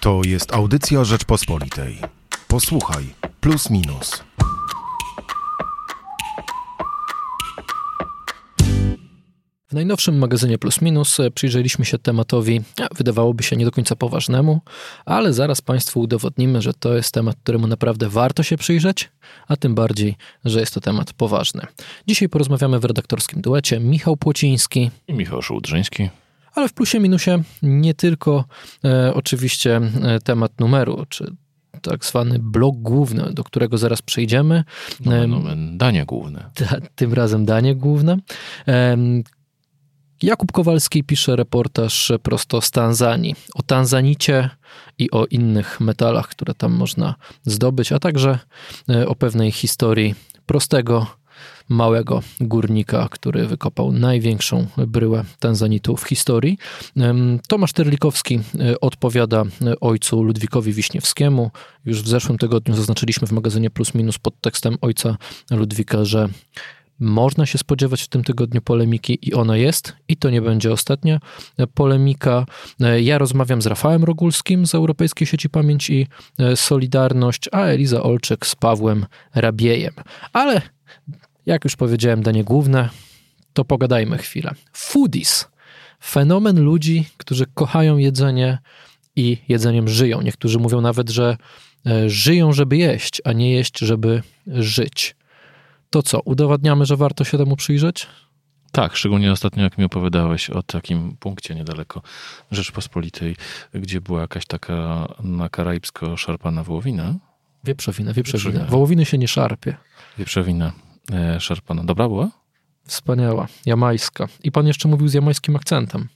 To jest audycja Rzeczpospolitej. Posłuchaj, plus minus. W najnowszym magazynie Plus Minus przyjrzeliśmy się tematowi, wydawałoby się nie do końca poważnemu, ale zaraz Państwu udowodnimy, że to jest temat, któremu naprawdę warto się przyjrzeć, a tym bardziej, że jest to temat poważny. Dzisiaj porozmawiamy w redaktorskim duecie Michał Płociński i Michał Szułdrzyński. Ale w plusie minusie nie tylko e, oczywiście e, temat numeru, czy tak zwany blok główny, do którego zaraz przejdziemy. Nomen, nomen, danie główne. tym razem danie główne. E, Jakub Kowalski pisze reportaż prosto z Tanzanii. O Tanzanicie i o innych metalach, które tam można zdobyć, a także e, o pewnej historii prostego, małego górnika, który wykopał największą bryłę tanzanitu w historii. Tomasz Terlikowski e, odpowiada e, ojcu Ludwikowi Wiśniewskiemu. Już w zeszłym tygodniu zaznaczyliśmy w magazynie Plus Minus pod tekstem ojca Ludwika, że można się spodziewać w tym tygodniu polemiki i ona jest, i to nie będzie ostatnia polemika. Ja rozmawiam z Rafałem Rogulskim z Europejskiej Sieci Pamięć i Solidarność, a Eliza Olczyk z Pawłem Rabiejem. Ale jak już powiedziałem, danie główne, to pogadajmy chwilę. Foodies. Fenomen ludzi, którzy kochają jedzenie i jedzeniem żyją. Niektórzy mówią nawet, że e, żyją, żeby jeść, a nie jeść, żeby żyć. To co, udowadniamy, że warto się temu przyjrzeć? Tak, szczególnie ostatnio, jak mi opowiadałeś o takim punkcie niedaleko Rzeczpospolitej, gdzie była jakaś taka na karaibsko szarpana wołowina. Wieprzowina, wieprzowina. wieprzowina. Wołowiny się nie szarpie. Wieprzowina e, szarpana. Dobra była? Wspaniała, jamajska. I pan jeszcze mówił z jamańskim akcentem.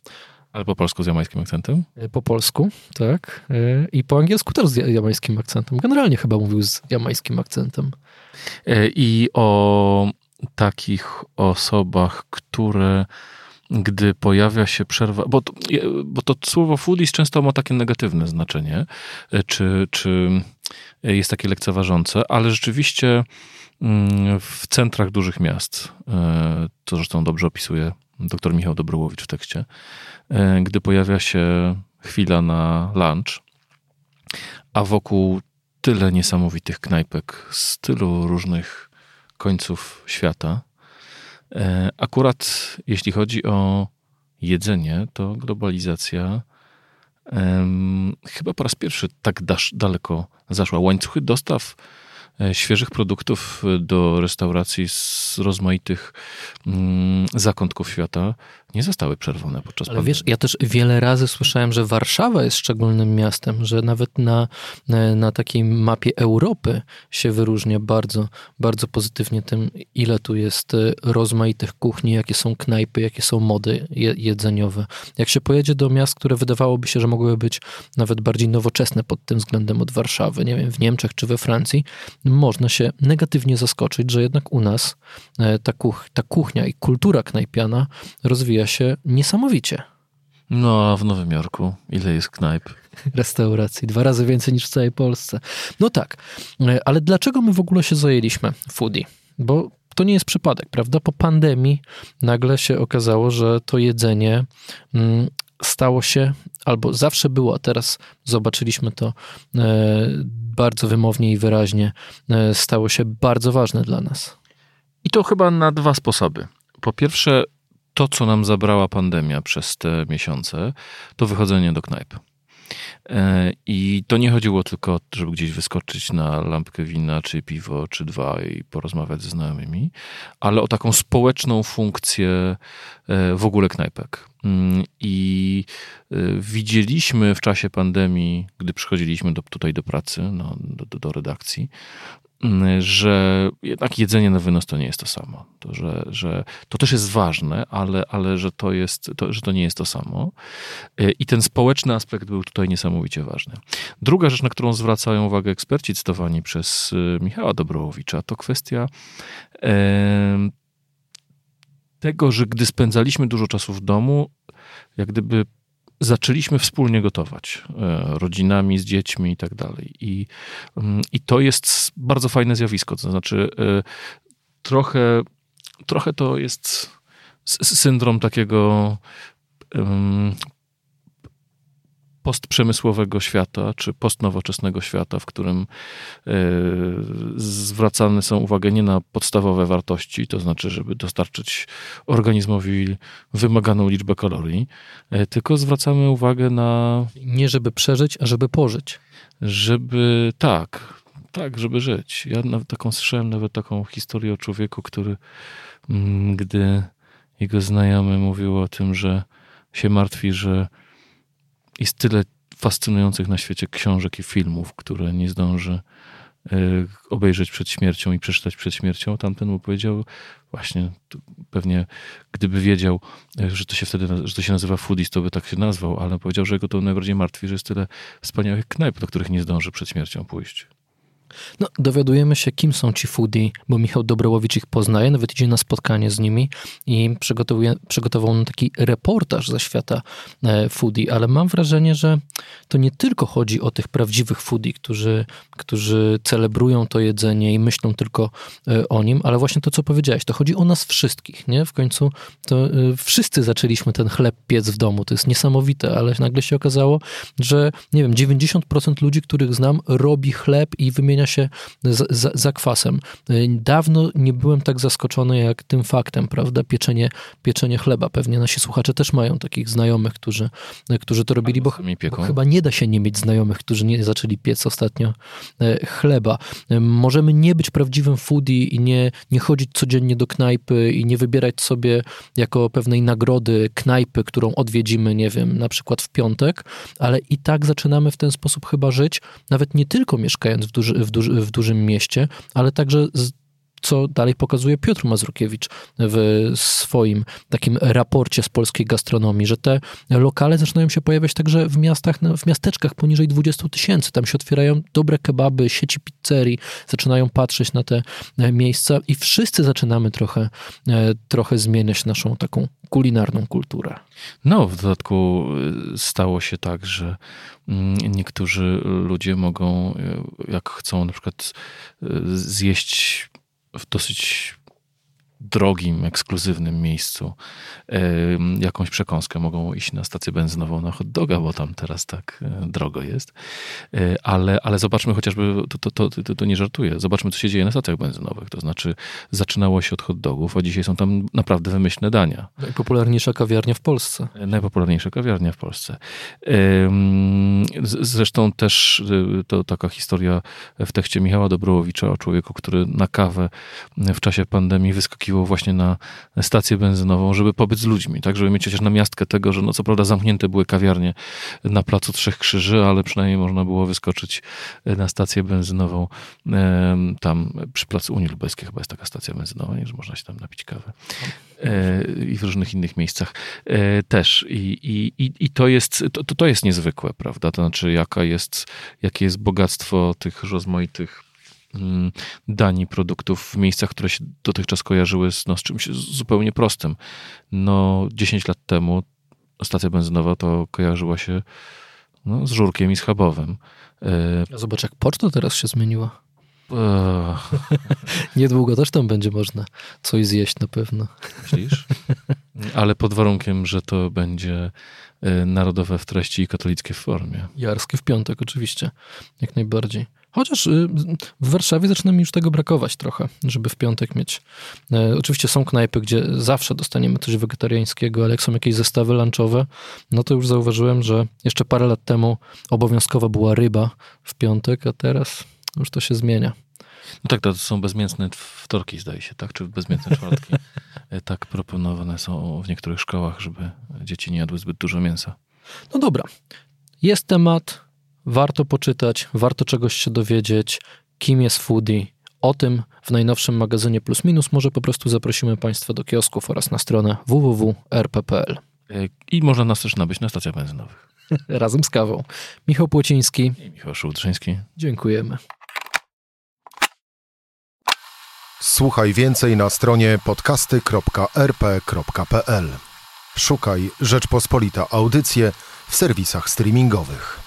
Ale po polsku z jamańskim akcentem? E, po polsku, tak. E, I po angielsku też z jamańskim akcentem. Generalnie chyba mówił z jamańskim akcentem. I o takich osobach, które gdy pojawia się przerwa, bo to, bo to słowo foodies często ma takie negatywne znaczenie, czy, czy jest takie lekceważące, ale rzeczywiście w centrach dużych miast, to zresztą dobrze opisuje dr Michał Dobrołowicz w tekście, E, gdy pojawia się chwila na lunch, a wokół tyle niesamowitych knajpek z tylu różnych końców świata. E, akurat jeśli chodzi o jedzenie, to globalizacja chyba po raz pierwszy tak daleko zaszła. Łańcuchy dostaw E, świeżych produktów e, do restauracji z rozmaitych mm, zakątków świata nie zostały przerwane podczas Ale wiesz, ja też wiele razy słyszałem, że Warszawa jest szczególnym miastem, że nawet na, na takiej mapie Europy się wyróżnia bardzo, bardzo pozytywnie tym, ile tu jest e, rozmaitych kuchni, jakie są knajpy, jakie są mody jedzeniowe. Jak się pojedzie do miast, które wydawałoby się, że mogłyby być nawet bardziej nowoczesne pod tym względem od Warszawy, nie wiem, w Niemczech czy we Francji, można się negatywnie zaskoczyć, że jednak u nas e, ta, kuch ta kuchnia i kultura knajpiana rozwija się niesamowicie. No, a w Nowym Jorku ile jest knajp? Restauracji, dwa razy więcej niż w całej Polsce. No tak, e, ale dlaczego my w ogóle się zajęliśmy foodie? Bo to nie jest przypadek, prawda? Po pandemii nagle się okazało, że to jedzenie mm, stało się, albo zawsze było, a teraz zobaczyliśmy to e, bardzo wymownie i wyraźnie, e, stało się bardzo ważne dla nas. I to chyba na dwa sposoby. Po pierwsze, to, co nam zabrała pandemia przez te miesiące, to wychodzenie do knajp. E, I to nie chodziło tylko o to, żeby gdzieś wyskoczyć na lampkę wina, czy piwo, czy dwa i porozmawiać ze znajomymi, ale o taką społeczną funkcję e, w ogóle knajpek. Mm, I e, widzieliśmy w czasie pandemii, gdy przychodziliśmy do, tutaj do pracy, no, do, do redakcji, że jednak jedzenie na wynos to nie jest to samo. To, że, że to też jest ważne, ale, ale że, to jest, to, że to nie jest to samo. E, I ten społeczny aspekt był tutaj niesamowicie ważny. Druga rzecz, na którą zwracają uwagę eksperci cytowani przez e, Michała Dobrołowicza, to kwestia tego, że gdy spędzaliśmy dużo czasu w domu, jak gdyby zaczęliśmy wspólnie gotować, e, rodzinami, z dziećmi i tak dalej. I, mm, I to jest bardzo fajne zjawisko. To znaczy, e, trochę, trochę to jest syndrom takiego postprzemysłowego świata, czy postnowoczesnego świata, w którym e, zwracane są uwagę nie na podstawowe wartości, to znaczy, żeby dostarczyć organizmowi wymaganą liczbę kalorii, e, tylko zwracamy uwagę na. Nie żeby przeżyć, a żeby pożyć. Żeby tak, tak, żeby żyć. Ja nawet taką słyszałem nawet taką historię o człowieku, który, mm, gdy jego znajomy mówił o tym, że się martwi, że jest tyle fascynujących na świecie książek i filmów, które nie zdąży e, obejrzeć przed śmiercią i przeczytać przed śmiercią. Tamten mu powiedział, właśnie, pewnie gdyby wiedział, e, że to się wtedy, że to się nazywa foodies, to by tak się nazwał, ale powiedział, że go to najbardziej martwi, że jest tyle wspaniałych knajp, do których nie zdąży przed śmiercią pójść. No, dowiadujemy się, kim są ci foodie, bo Michał Dobrołowicz ich poznaje, nawet idzie na spotkanie z nimi i przygotowuje, przygotował nam taki reportaż ze świata e, foodie, ale mam wrażenie, że to nie tylko chodzi o tych prawdziwych foodie, którzy, którzy celebrują to jedzenie i myślą tylko e, o nim, ale właśnie to, co powiedziałeś, to chodzi o nas wszystkich, nie? W końcu to e, wszyscy zaczęliśmy ten chleb piec w domu, to jest niesamowite, ale nagle się okazało, że nie wiem, 90% ludzi, których znam, robi chleb i wymienia się za, kwasem. Dawno nie byłem tak zaskoczony jak tym faktem, prawda? Pieczenie, pieczenie chleba. Pewnie nasi słuchacze też mają takich znajomych, którzy, którzy to robili, bo, bo chyba nie da się nie mieć znajomych, którzy nie zaczęli piec ostatnio e, chleba. Możemy nie być prawdziwym foodie i nie, nie chodzić codziennie do knajpy i nie wybierać sobie jako pewnej nagrody knajpy, którą odwiedzimy, nie wiem, na przykład w piątek, ale i tak zaczynamy w ten sposób chyba żyć, nawet nie tylko mieszkając w, duży, w duży, w dużym mieście, ale także z co dalej pokazuje Piotr Mazurkiewicz w swoim takim raporcie z polskiej gastronomii, że te lokale zaczynają się pojawiać także w miastach, w miasteczkach poniżej 20 tysięcy. Tam się otwierają dobre kebaby, sieci pizzerii, zaczynają patrzeć na te e, miejsca i wszyscy zaczynamy trochę, e, trochę zmieniać naszą taką kulinarną kulturę. No, w dodatku e, stało się tak, że mm, niektórzy ludzie mogą, jak chcą na przykład zjeść w dosyć drogim, ekskluzywnym miejscu jakąś przekąskę. Mogą iść na stację benzynową na hot doga, bo tam teraz tak e, drogo jest. E, ale, ale zobaczmy chociażby, to, to, to, to nie żartuję, zobaczmy, co się dzieje na stacjach benzynowych. To znaczy, zaczynało się od hot dogów, a dzisiaj są tam naprawdę wymyślne dania. Najpopularniejsza kawiarnia w Polsce. E, najpopularniejsza kawiarnia w Polsce. Zresztą też to taka historia w tekście Michała Dobrołowicza o człowieku, który na kawę w czasie pandemii wyskakiwał trafiło właśnie na stację benzynową, żeby pobyć z ludźmi, tak, żeby mieć chociaż na miastkę tego, że no co prawda zamknięte były kawiarnie na Placu Trzech Krzyży, ale przynajmniej można było wyskoczyć na stację benzynową tam przy Placu Unii Lubelskiej chyba jest taka stacja benzynowa, nie, że można się tam napić kawę e, i w różnych innych miejscach e, też. I, i, i to, jest, to, to jest niezwykłe, prawda? To znaczy, jaka jest, jakie jest bogactwo tych rozmaitych dani produktów w miejscach, które się dotychczas kojarzyły z, no, z czymś zupełnie prostym. No, 10 lat temu stacja benzynowa to kojarzyła się no, z żurkiem i schabowym. A zobacz, jak poczta teraz się zmieniła. Niedługo też tam będzie można coś zjeść na pewno. Myślisz? Ale pod warunkiem, że to będzie e, narodowe w treści i katolickie w formie. Jarskie w piątek oczywiście, jak najbardziej. Chociaż y, w Warszawie zaczyna mi już tego brakować trochę, żeby w piątek mieć. E, oczywiście są knajpy, gdzie zawsze dostaniemy coś wegetariańskiego, ale jak są jakieś zestawy lunchowe, no to już zauważyłem, że jeszcze parę lat temu obowiązkowa była ryba w piątek, a teraz już to się zmienia. No tak, to są bezmięsne wtorki, zdaje się, tak? Czy bezmięsne czwartki? E, tak proponowane są w niektórych szkołach, żeby dzieci nie jadły zbyt dużo mięsa. No dobra. Jest temat, warto poczytać, warto czegoś się dowiedzieć, kim jest foodie. O tym w najnowszym magazynie Plus Minus może po prostu zaprosimy Państwa do kiosków oraz na stronę www.rp.pl. I można nas też nabyć na stacjach benzynowych. Razem z kawą. Michał Płociński i Michał Szułdrzyński. Dziękujemy. Słuchaj więcej na stronie podcasty.rp.pl. Szukaj Rzeczpospolita Audycje w serwisach streamingowych.